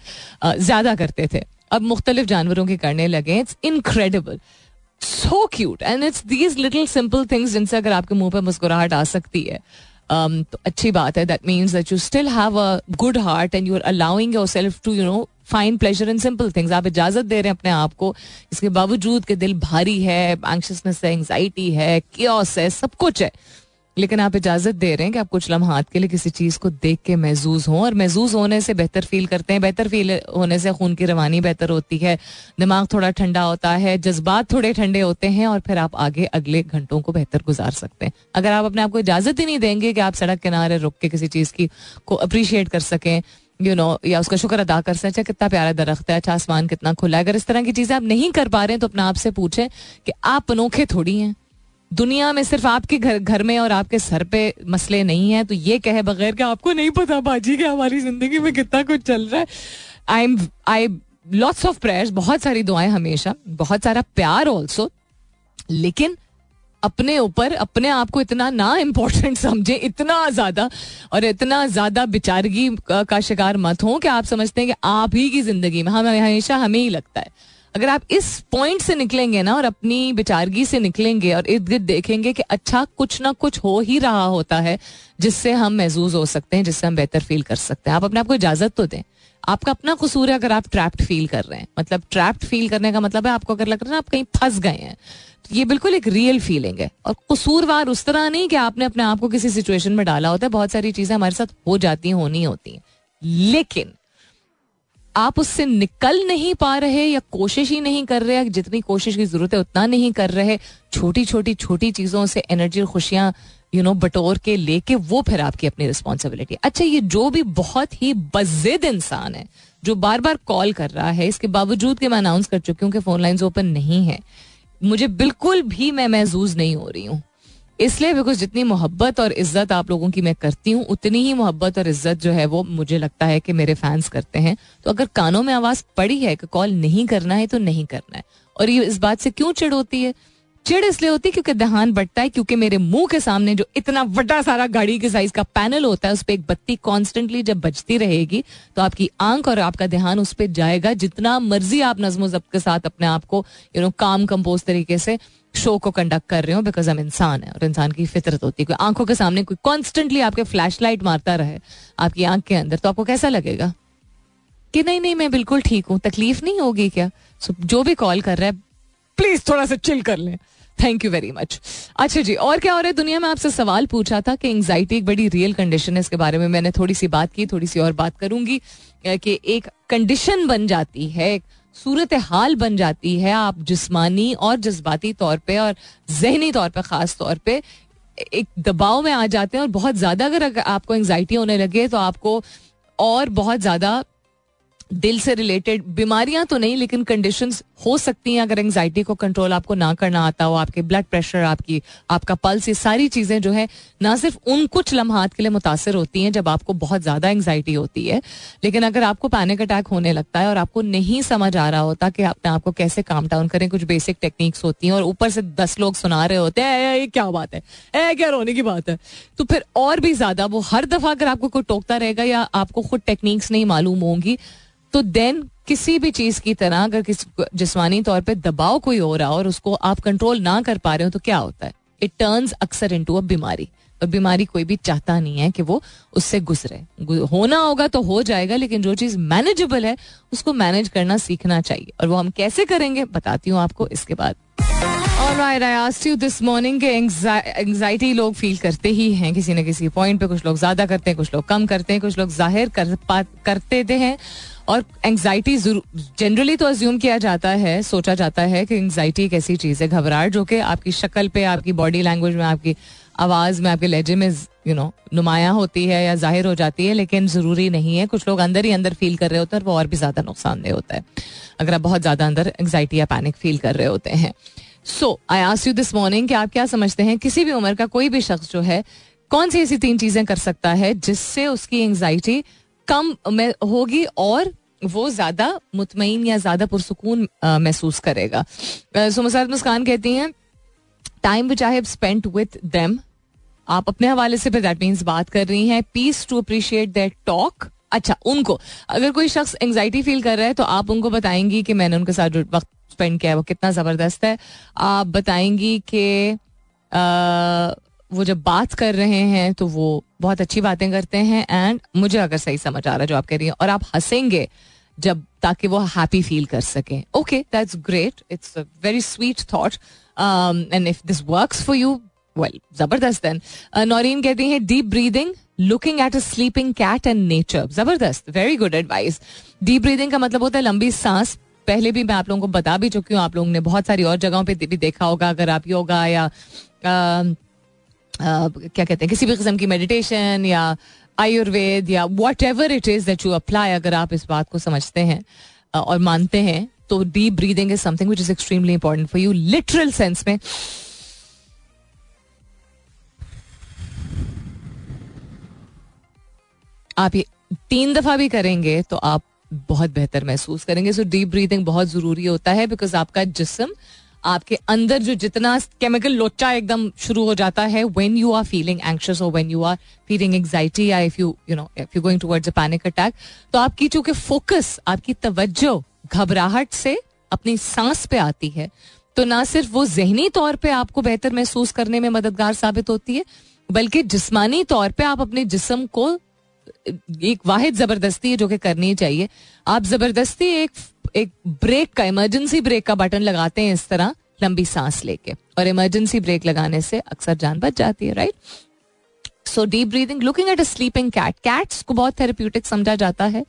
ज़्यादा करते थे। अब मुख्तलिफ़ जानवरों के करने लगे। It's incredible so cute and it's these little simple things जिनसे अगर आपके मुँह पर मुस्कुराहट आ सकती है तो अच्छी बात है। That means that you still have a good heart and you are allowing yourself to you know find pleasure in simple things आप इजाज़त दे रहे हैं अपने आप को। इसके बावजूद के दिल भारी है एंक्शसनेस है एंगजाइटी है क्योस है, सब कुछ है। लेकिन आप इजाज़त दे रहे हैं कि आप कुछ लम्हात के लिए किसी चीज़ को देख के महजूज हों और महजूज होने से बेहतर फील करते हैं। बेहतर फील होने से खून की रवानी बेहतर होती है। दिमाग थोड़ा ठंडा होता है, जज्बात थोड़े ठंडे होते हैं और फिर आप आगे अगले घंटों को बेहतर गुजार सकते हैं। अगर आप अपने आप को इजाज़त ही नहीं देंगे कि आप सड़क किनारे रुक के किसी चीज़ की को अप्रिशिएट कर सकें यू नो या उसका शुक्र अदा कर सकें कितना प्यारा दरख्त है अच्छा आसमान कितना खुला है। अगर इस तरह की चीज़ें आप नहीं कर पा रहे हैं तो अपने आप से पूछें कि आप अनोखे थोड़ी हैं। दुनिया में सिर्फ़ आपके घर घर में और आपके सर पे मसले नहीं है तो ये कहे बगैर कि आपको नहीं पता, बाजी, कि हमारी ज़िंदगी में कितना कुछ चल रहा है। I am I lots of prayers बहुत सारी दुआएँ हमेशा, बहुत सारा प्यार ऑल्सो लेकिन अपने ऊपर, अपने आप को इतना ना इम्पोर्टेंट समझें, इतना ज़्यादा और इतना ज़्यादा बिचारगी का शिकार मत हो कि आप समझते हैं कि आप ही की ज़िंदगी में, हमें हमेशा हमें ही लगता है। अगर आप इस पॉइंट से निकलेंगे ना और अपनी बिचारगी से निकलेंगे और इर्द गिर्द देखेंगे कि अच्छा कुछ ना कुछ हो ही रहा होता है, जिससे हम महजूज हो सकते हैं, जिससे हम बेहतर फील कर सकते हैं। आप अपने आप को इजाज़त तो दें। आपका अपना कसूर है अगर आप ट्रैप्ड फील कर रहे हैं। मतलब ट्रैप्ड फील करने का मतलब है आपको अगर लग रहा है आप कहीं फंस गए हैं तो ये बिल्कुल एक रियल फीलिंग है। और कसूरवार उस तरह नहीं कि आपने अपने आप को किसी सिचुएशन में डाला होता है। बहुत सारी चीज़ें हमारे साथ हो जाती हैं, होनी होती हैं। लेकिन आप उससे निकल नहीं पा रहे या कोशिश ही नहीं कर रहे, जितनी कोशिश की ज़रूरत है उतना नहीं कर रहे। छोटी छोटी छोटी चीज़ों से एनर्जी और खुशियाँ यू नो बटोर के लेके वो फिर आपकी अपनी रिस्पॉन्सिबिलिटी अच्छा ये जो भी बहुत ही बजिद इंसान है, जो बार बार कॉल कर रहा है, इसके बावजूद कि मैं अनाउंस कर चुकी हूँ कि फ़ोन लाइन ओपन नहीं है, मुझे बिल्कुल भी मैं महजूज नहीं हो रही हूँ। इसलिए बिकॉज़ जितनी मोहब्बत और इज़्ज़त आप लोगों की मैं करती हूँ, उतनी ही मोहब्बत और इज़्ज़त जो है वो मुझे लगता है कि मेरे फैंस करते हैं। तो अगर कानों में आवाज़ पड़ी है कि कॉल नहीं करना है तो नहीं करना है। और ये इस बात से क्यों चिड़ होती है? चिड़ इसलिए होती है क्योंकि दहान बढ़ता है क्योंकि मेरे मुँह के सामने जो इतना बड़ा सारा गाड़ी के साइज़ का पैनल होता है उस पर एक बत्ती कॉन्स्टेंटली जब बजती रहेगी तो आपकी आँख और आपका ध्यान उस पर जाएगा। जितना मर्ज़ी आप नज्मो जब्त के साथ अपने आप को यू नो काम कंपोज तरीके से शो को कंडक्ट कर रहे हो बिकॉज़ हम इंसान है और इंसान की फितरत होती है। कोई आँखों के सामने कोई कॉन्स्टेंटली आपके फ्लैश लाइट मारता रहे आपकी आँख के अंदर तो आपको कैसा लगेगा? कि नहीं नहीं मैं बिल्कुल ठीक हूँ तकलीफ़ नहीं होगी क्या? So, जो भी कॉल कर रहा है प्लीज़ थोड़ा सा चिल कर लें। थैंक यू वेरी मच अच्छा जी, और क्या हो रहा है? दुनिया में आपसे सवाल पूछा था कि एंगजाइटी एक बड़ी रियल कंडीशन है, इसके बारे में मैंने थोड़ी सी बात की, थोड़ी सी और बात करूँगी कि एक कंडीशन बन जाती है सूरत हाल बन जाती है, आप जिस्मानी और जज्बाती तौर पे और जहनी तौर पे ख़ास तौर पे एक दबाव में आ जाते हैं और बहुत ज़्यादा अगर आपको एंगजाइटी होने लगे तो आपको और बहुत ज़्यादा दिल से रिलेटेड बीमारियाँ तो नहीं, लेकिन कंडीशन हो सकती हैं। अगर एंगजाइटी को कंट्रोल आपको ना करना आता हो, आपके ब्लड प्रेशर आपकी, आपका पल्स ये सारी चीज़ें जो है, ना सिर्फ़ उन कुछ लम्हात के लिए मुतासर होती हैं जब आपको बहुत ज़्यादा एंगजाइटी होती है। लेकिन अगर आपको पैनिक अटैक होने लगता है और आपको नहीं समझ आ रहा होता कि अपने आपको कैसे काम डाउन करें, कुछ बेसिक टेक्निक्स होती हैं और ऊपर से दस लोग सुना रहे होते हैं ये क्या बात है? ए क्या रोने की बात है? तो फिर और भी ज़्यादा वो हर दफ़ा अगर आपको कोई टोकता रहेगा या आपको खुद टेक्निक्स नहीं मालूम होंगी तो देन किसी भी चीज़ की तरह अगर किसी जिसमानी तौर पे दबाव कोई हो रहा हो और उसको आप कंट्रोल ना कर पा रहे हो तो क्या होता है? इट टर्न्स अक्सर इनटू अ बीमारी। और बीमारी कोई भी चाहता नहीं है कि वो उससे गुजरे। होना होगा तो हो जाएगा लेकिन जो चीज़ मैनेजेबल है उसको मैनेज करना सीखना चाहिए। और वो हम कैसे करेंगे बताती हूँ आपको इसके बाद। दिस मॉर्निंग के एंगजाइटी लोग फील करते ही हैं किसी न किसी पॉइंट पे कुछ लोग ज़्यादा करते हैं कुछ लोग कम करते हैं कुछ लोग ज़ाहिर कर, करते हैं। और एंगजाइटी जनरली तो अज्यूम किया जाता है, सोचा जाता है कि एंगजाइटी एक ऐसी चीज़ है, घबराहट जो कि आपकी शक्ल पे, आपकी बॉडी लैंग्वेज में, आपकी आवाज़ में, आपके लहजे में यू नो नुमाया होती है या ज़ाहिर हो जाती है, लेकिन ज़रूरी नहीं है। कुछ लोग अंदर ही अंदर फील कर रहे होते हैं और वो और भी ज़्यादा नुकसानदेह होता है। अगर आप बहुत ज़्यादा अंदर एंगजाइटी या पैनिक फील कर रहे होते हैं। So I ask you this morning कि आप क्या समझते हैं? किसी भी उम्र का कोई भी शख्स जो है, कौन सी ऐसी तीन चीज़ें कर सकता है जिससे उसकी एंगजाइटी कम होगी और वो ज़्यादा मुतमिन या ज़्यादा पुरसकून महसूस करेगा। सो मसाद मुस्कान कहती हैं time which I have spent with them आप अपने हवाले से दैट मीन्स बात कर रही हैं peace to appreciate that talk अच्छा उनको, अगर कोई शख्स एंगजाइटी फील कर रहा है तो आप उनको बताएँगी कि मैंने उनके साथ वक्त स्पेंड किया है, वो कितना ज़बरदस्त है। आप बताएँगी कि वो जब बात कर रहे हैं तो वो बहुत अच्छी बातें करते हैं एंड मुझे अगर सही समझ आ रहा है जो आप कह रही हैं और आप हंसेंगे जब ताकि वो हैप्पी फील कर सकें। Okay that's great it's a very sweet thought and if this works for you well ज़बरदस्त देन नौरीन कहती हैं deep breathing looking at a sleeping cat and nature ज़बरदस्त very good advice deep breathing का मतलब होता है लंबी सांस। पहले भी मैं आप लोगों को बता भी चुकी हूँ आप लोगों ने बहुत सारी और जगहों पे भी देखा होगा अगर आप योगा या आ, क्या कहते हैं, किसी भी किस्म की मेडिटेशन या आयुर्वेद या whatever it is that you apply अगर आप इस बात को समझते हैं और मानते हैं तो deep breathing is something which is extremely important for you literal sense में आप ये तीन दफ़ा भी करेंगे तो आप बहुत बेहतर महसूस करेंगे। सो डीप ब्रीथिंग बहुत ज़रूरी होता है बिकॉज़ आपका जिसम आपके अंदर जो जितना केमिकल लोचा एकदम शुरू हो जाता है when you are feeling anxious और when you are feeling anxiety या if you you know if you going towards a panic attack तो आपकी चूँकि फोकस आपकी तवज्जो घबराहट से अपनी सांस पे आती है तो ना सिर्फ़ वो जहनी तौर पे आपको बेहतर महसूस करने में मददगार साबित होती है, बल्कि जिस्मानी तौर पे आप अपने जिस्म को एक वाहिद ज़बरदस्ती है जो कि करनी चाहिए। आप ज़बरदस्ती एक एक ब्रेक का इमरजेंसी ब्रेक का बटन लगाते हैं इस तरह लंबी सांस लेके। और इमरजेंसी ब्रेक लगाने से अक्सर जान बच जाती है right so deep breathing looking at a sleeping cat cats को बहुत थेरेप्यूटिक समझा जाता है।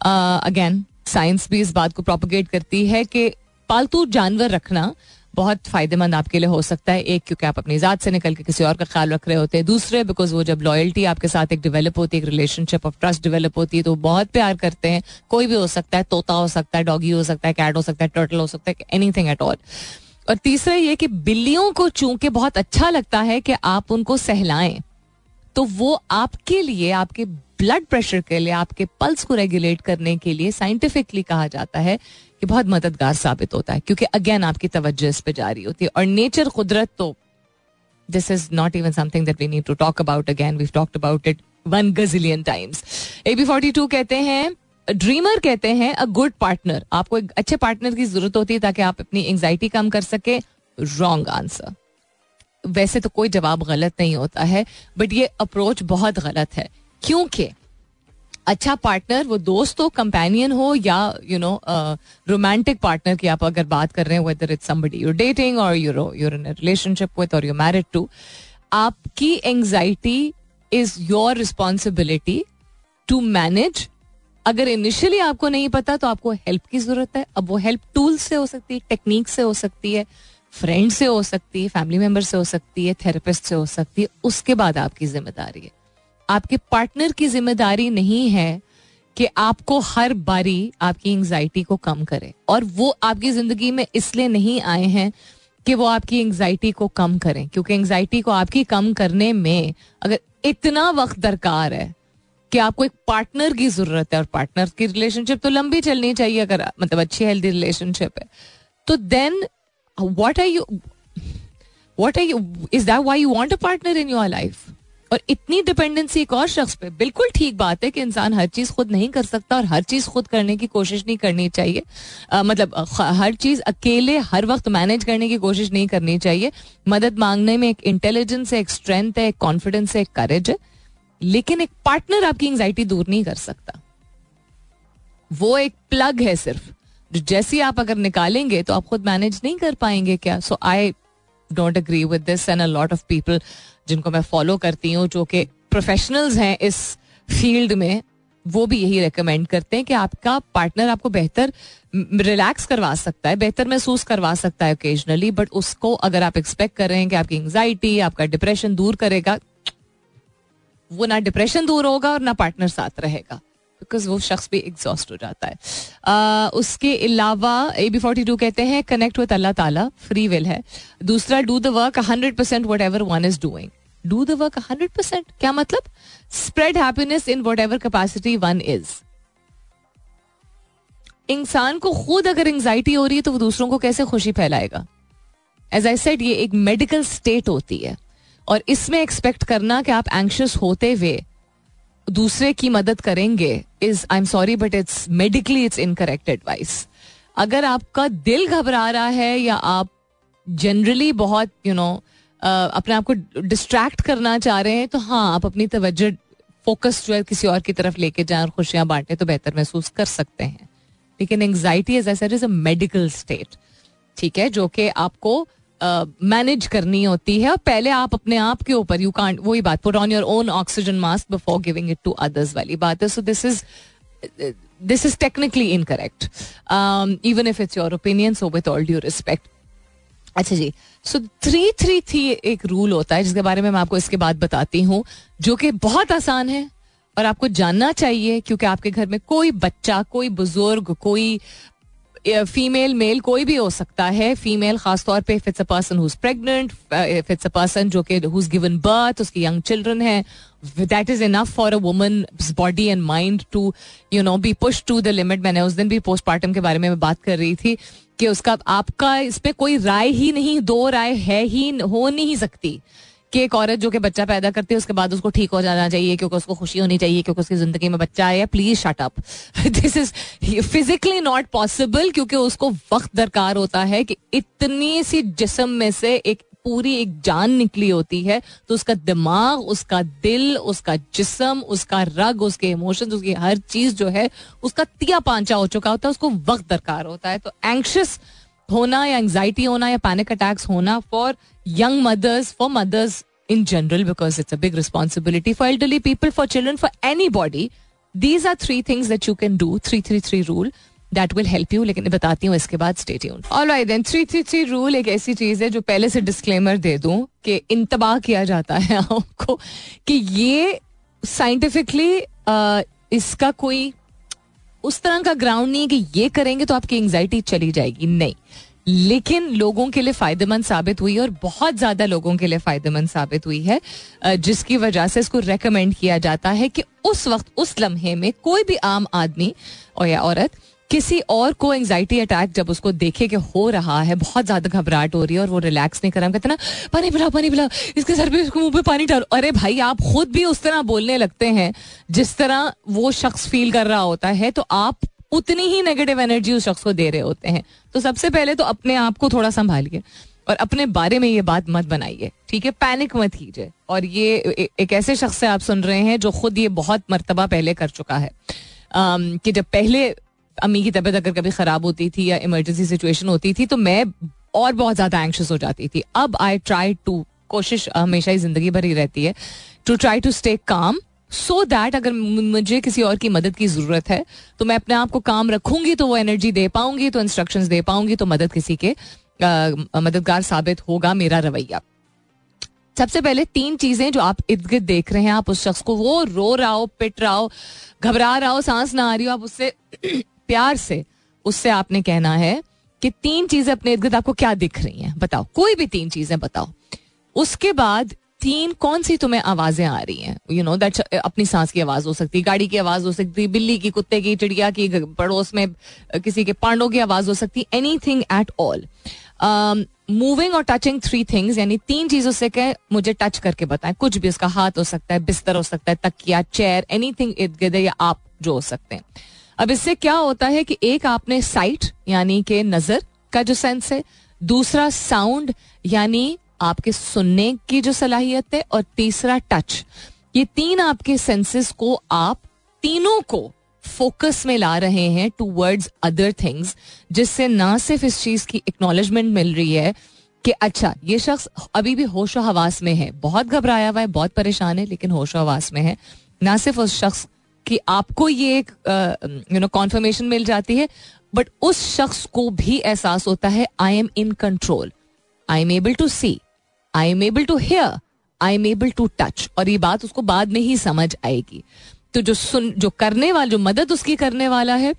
अगेन uh, साइंस भी इस बात को प्रोपोगेट करती है कि पालतू जानवर रखना बहुत फ़ायदेमंद आपके लिए हो सकता है, एक, क्योंकि आप अपनी ज़ात से निकल के किसी और का ख्याल रख रहे होते हैं, दूसरे बिकॉज़ वो जब लॉयल्टी आपके साथ एक डेवलप होती है, एक रिलेशनशिप ऑफ़ ट्रस्ट डेवलप होती है तो बहुत प्यार करते हैं, कोई भी हो सकता है, तोता हो सकता है डॉगी हो सकता है कैट हो सकता है टर्टल हो सकता है एनी थिंग एट ऑल और तीसरा ये कि बिल्लियों को चूँकि बहुत अच्छा लगता है कि आप उनको सहलाएँ तो वो आपके लिए, आपके ब्लड प्रेशर के लिए, आपके पल्स को रेगुलेट करने के लिए साइंटिफिकली कहा जाता है कि बहुत मददगार साबित होता है, क्योंकि अगेन आपकी तवज्जो इस पर जारी होती है। और नेचर कुदरत तो this is not even something that we need to talk about again we talked about it one gazillion times A B forty two कहते हैं ड्रीमर कहते हैं अ गुड पार्टनर आपको एक अच्छे पार्टनर की ज़रूरत होती है ताकि आप अपनी एंगजाइटी कम कर सके। रॉन्ग आंसर वैसे तो कोई जवाब गलत नहीं होता है बट ये अप्रोच बहुत गलत है। क्योंकि अच्छा पार्टनर वो दोस्त हो कंपेनियन हो, या यू नो रोमांटिक पार्टनर की आप अगर बात कर रहे हैं whether it's somebody you're dating or you're you're in relationship with or you married to आपकी anxiety is your responsibility to manage अगर इनिशियली आपको नहीं पता तो आपको हेल्प की ज़रूरत है। अब वो हेल्प टूल से हो सकती है टेक्निक से हो सकती है फ्रेंड से हो सकती है फैमिली मेंबर से हो सकती है थेरेपिस्ट से हो सकती है, उसके बाद आपकी ज़िम्मेदारी है। आपके पार्टनर की ज़िम्मेदारी नहीं है कि आपको हर बारी आपकी एंग्जाइटी को कम करे। और वो आपकी ज़िंदगी में इसलिए नहीं आए हैं कि वो आपकी एंग्जाइटी को कम करें। क्योंकि एंग्जाइटी को आपकी कम करने में अगर इतना वक्त दरकार है कि आपको एक पार्टनर की ज़रूरत है, और पार्टनर की रिलेशनशिप तो लंबी चलनी चाहिए अगर मतलब अच्छी हेल्दी रिलेशनशिप है। तो then what are you what are you is that why you want a partner in your life और इतनी डिपेंडेंसी एक और शख्स पे बिल्कुल ठीक बात है कि इंसान हर चीज़ खुद नहीं कर सकता और हर चीज़ खुद करने की कोशिश नहीं करनी चाहिए। आ, मतलब हर चीज़ अकेले हर वक्त मैनेज करने की कोशिश नहीं करनी चाहिए। मदद मांगने में एक इंटेलिजेंस है एक स्ट्रेंथ है एक कॉन्फिडेंस है एक करेज है। लेकिन एक पार्टनर आपकी एंग्जाइटी दूर नहीं कर सकता। वो एक प्लग है सिर्फ़। जैसी आप अगर निकालेंगे तो आप खुद मैनेज नहीं कर पाएँगे क्या? So I don't agree with this and a lot of people जिनको मैं फॉलो करती हूँ, जो कि प्रोफेशनल्स हैं इस फ़ील्ड में, वो भी यही रेकमेंड करते हैं कि आपका पार्टनर आपको बेहतर रिलैक्स करवा सकता है, बेहतर महसूस करवा सकता है ओकेजनली बट उसको अगर आप एक्सपेक्ट कर रहे हैं कि आपकी एंग्जाइटी आपका डिप्रेशन दूर करेगा, वो ना डिप्रेशन दूर होगा और ना पार्टनर साथ रहेगा। बिकॉज़ वो शख्स भी एग्जॉस्ट हो जाता है। uh, उसके अलावा ए बी फोर्टी टू कहते हैं कनेक्ट विद अल्लाह ताला फ्री विल है। दूसरा do the work hundred percent whatever one is doing do the work hundred percent क्या मतलब? Spread happiness in whatever capacity one is इंसान को खुद अगर एंग्जाइटी हो रही है तो वो दूसरों को कैसे खुशी फैलाएगा? एज आई सेड ये एक मेडिकल स्टेट होती है। और इसमें एक्सपेक्ट करना कि आप एंशियस होते हुए दूसरे की मदद करेंगे is I am sorry but it's medically it's incorrect advice अगर आपका दिल घबरा रहा है या आप जनरली बहुत यू you नो know, अपने आप को डिस्ट्रैक्ट करना चाह रहे हैं तो हाँ आप अपनी तवज्जो फोकस जो है किसी और की तरफ़ लेके जाए और खुशियाँ बांटे तो बेहतर महसूस कर सकते हैं। लेकिन anxiety as as a medical state ठीक है जो कि आपको मैनेज करनी होती है और पहले आप अपने आप के ऊपर यू कांट वही बात put on your own oxygen mask before giving it to others वाली बात है। So this is this is technically incorrect even if it's your opinion so with all due respect अच्छा जी। सो थ्री थ्री थ्री एक rule होता है, जिसके बारे में मैं आपको इसके बाद बताती हूँ, जो कि बहुत आसान है और आपको जानना चाहिए, क्योंकि आपके घर में कोई बच्चा, कोई बुज़ुर्ग, कोई फीमेल मेल कोई भी हो सकता है। फीमेल खासतौर पे if it's a person who is pregnant if it's a person जो कि हु इज़ गिवन बर्थ उसकी यंग चिल्ड्रन है that is enough for a woman body and mind to you know be push to the limit मैंने उस दिन भी postmortem के बारे में बात कर रही थी कि उसका आपका इस पर कोई राय ही नहीं, दो राय है ही, हो नहीं सकती। कि एक औरत जो कि बच्चा पैदा करती है, उसके बाद उसको ठीक हो जाना चाहिए, क्योंकि उसको खुशी होनी चाहिए, क्योंकि उसकी ज़िंदगी में बच्चा आया please shut up this is physically not possible क्योंकि उसको वक्त दरकार होता है कि इतनी सी जिसम में से एक पूरी एक जान निकली होती है तो उसका दिमाग, उसका दिल, उसका जिसम, उसका रग, उसके इमोशन उसकी हर चीज़ जो है, उसका तिया पांचा हो चुका होता है, उसको वक्त दरकार होता है. तो एंक्शस होना या एंगजाइटी होना या पैनिक अटैक्स होना for young mothers for mothers in general because it's a big responsibility for elderly people for children for anybody these are three things that you can do three three three rule that will help you लेकिन बताती हूँ, इसके बाद stay tune alright then three three three rule एक ऐसी चीज़ है जो पहले से डिस्क्लेमर दे दूँ कि इंतबाह किया जाता है आपको कि ये साइंटिफिकली इसका कोई उस तरह का ग्राउंड नहीं है कि ये करेंगे तो आपकी एंगजाइटी चली जाएगी। नहीं। लेकिन लोगों के लिए फ़ायदेमंद साबित हुई और बहुत ज़्यादा लोगों के लिए फ़ायदेमंद साबित हुई है जिसकी वजह से इसको रेकमेंड किया जाता है कि उस वक्त, उस लम्हे में कोई भी आम आदमी और या औरत किसी और को एंजाइटी अटैक जब उसको देखे कि हो रहा है, बहुत ज़्यादा घबराहट हो रही है और वो रिलैक्स नहीं कर रहा कहते ना, पानी पिलाओ पानी पिलाओ, इसके सर पे मुँह पे पानी डालो। अरे भाई, आप खुद भी उस तरह बोलने लगते हैं जिस तरह वो शख्स फील कर रहा होता है तो आप उतनी ही नेगेटिव एनर्जी उस शख्स को दे रहे होते हैं। तो सबसे पहले तो अपने आप को थोड़ा संभालिए और अपने बारे में ये बात मत बनाइए, ठीक है? पैनिक मत कीजिए। और ये एक ऐसे शख्स से आप सुन रहे हैं जो खुद ये बहुत मरतबा पहले कर चुका है। कि जब पहले अम्मी की तबीयत अगर कभी खराब होती थी या इमरजेंसी सिचुएशन होती थी तो मैं और बहुत ज़्यादा एंक्शस हो जाती थी। अब आई ट्राई टू कोशिश हमेशा ही ज़िंदगी भर ही रहती है to try to stay calm so that अगर मुझे किसी और की मदद की ज़रूरत है तो मैं अपने आप को काम रखूँगी तो वो एनर्जी दे पाऊँगी तो इंस्ट्रक्शंस दे पाऊँगी तो मदद किसी के मददगार साबित होगा मेरा रवैया। सबसे पहले तीन चीज़ें जो आप इर्द गिर्द देख रहे हैं, आप उस शख्स को, वो रो रहा हो, पिट रहा हो, घबरा रहा हो, सांस ना आ रही हो, आप उससे प्यार से उससे आपने कहना है कि तीन चीज़ें अपने इर्द गिर्द आपको क्या दिख रही हैं? बताओ। कोई भी तीन चीज़ें बताओ। उसके बाद तीन कौन सी तुम्हें आवाज़ें आ रही हैं? यू नो दैट अपनी सांस की आवाज़ हो सकती है गाड़ी की आवाज़ हो सकती है बिल्ली की, कुत्ते की, चिड़िया की पड़ोस में किसी के पांडों की आवाज़ हो सकती है anything at all moving और टचिंग थ्री थिंग्स यानी तीन चीज़ों से कह, मुझे टच करके बताएँ। कुछ भी उसका हाथ हो सकता है, बिस्तर हो सकता है, तकिया चेयर एनी थिंग इर्द गिर्द या आप जो हो सकते हैं। अब इससे क्या होता है कि एक आपने साइट यानी के नज़र का जो सेंस है, दूसरा साउंड यानी आपके सुनने की जो सलाहियत है, और तीसरा टच ये तीन आपके सेंसेस को आप तीनों को फोकस में ला रहे हैं टू वर्ड्स अदर थिंग्स जिससे ना सिर्फ़ इस चीज़ की एक्नोलेजमेंट मिल रही है कि अच्छा ये शख्स अभी भी होशो हवास में है। बहुत घबराया हुआ है, बहुत परेशान है, लेकिन होशो हवास में है। ना सिर्फ़ उस शख्स की आपको ये एक यू नो कॉन्फर्मेशन मिल जाती है बट उस शख्स को भी एहसास होता है I am in control I am able to see I am able to hear I am able to touch और ये बात उसको बाद में ही समझ आएगी। तो जो सुन, जो करने वाला, जो मदद उसकी करने वाला है,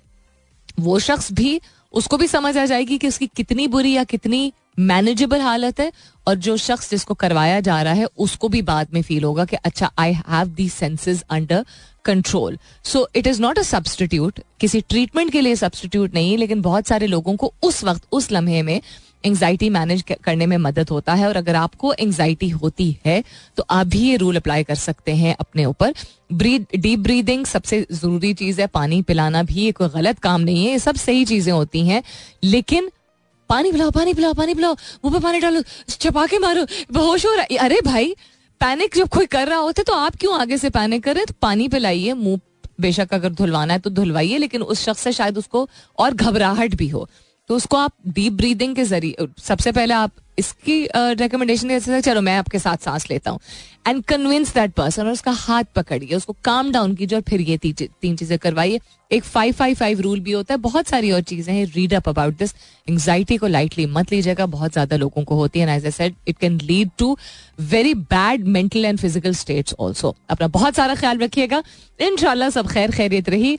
वो शख्स भी, उसको भी समझ आ जाएगी कि उसकी कितनी बुरी या कितनी मैनेजेबल हालत है और जो शख्स जिसको करवाया जा रहा है, उसको भी बाद में फील होगा कि अच्छा I have the senses under control so it is not a substitute किसी ट्रीटमेंट के लिए सब्सटीट्यूट नहीं लेकिन बहुत सारे लोगों को उस वक्त, उस लम्हे में एंगजाइटी मैनेज करने में मदद होता है और अगर आपको एंगजाइटी होती है तो आप भी ये रूल अप्लाई कर सकते हैं अपने ऊपर. ब्रीद डीप ब्रीदिंग सबसे ज़रूरी चीज़ है. पानी पिलाना भी कोई गलत काम नहीं है, ये सब सही चीज़ें होती हैं. लेकिन पानी पिलाओ पानी पिलाओ पानी पिलाओ। मुँह पे पानी डालो चपा के मारो। बेहोश हो रहा है। अरे भाई, पैनिक जब कोई कर रहा होता है तो आप क्यों आगे से पैनिक कर रहे हैं? तो पानी पिलाइए, मुँह बेशक अगर धुलवाना है तो धुलवाइए, लेकिन उस शख्स से शायद उसको और घबराहट भी हो। तो उसको आप डीप ब्रीदिंग के ज़रिए, सबसे पहले आप इसकी रिकमेंडेशन दे सकते चलो मैं आपके साथ सांस लेता हूँ। एंड कन्विंस दैट पर्सन और उसका हाथ पकड़िए, उसको काम डाउन कीजिए, और फिर ये तीन चीज़ें करवाइए। एक फाइव फाइव फाइव रूल भी होता है, बहुत सारी और चीज़ें हैं read up about this anxiety को लाइटली मत लीजिएगा, बहुत ज़्यादा लोगों को होती है as said it can lead to very bad mental and physical states also अपना बहुत सारा ख्याल रखिएगा। इनशाला सब खैर खैरियत रही।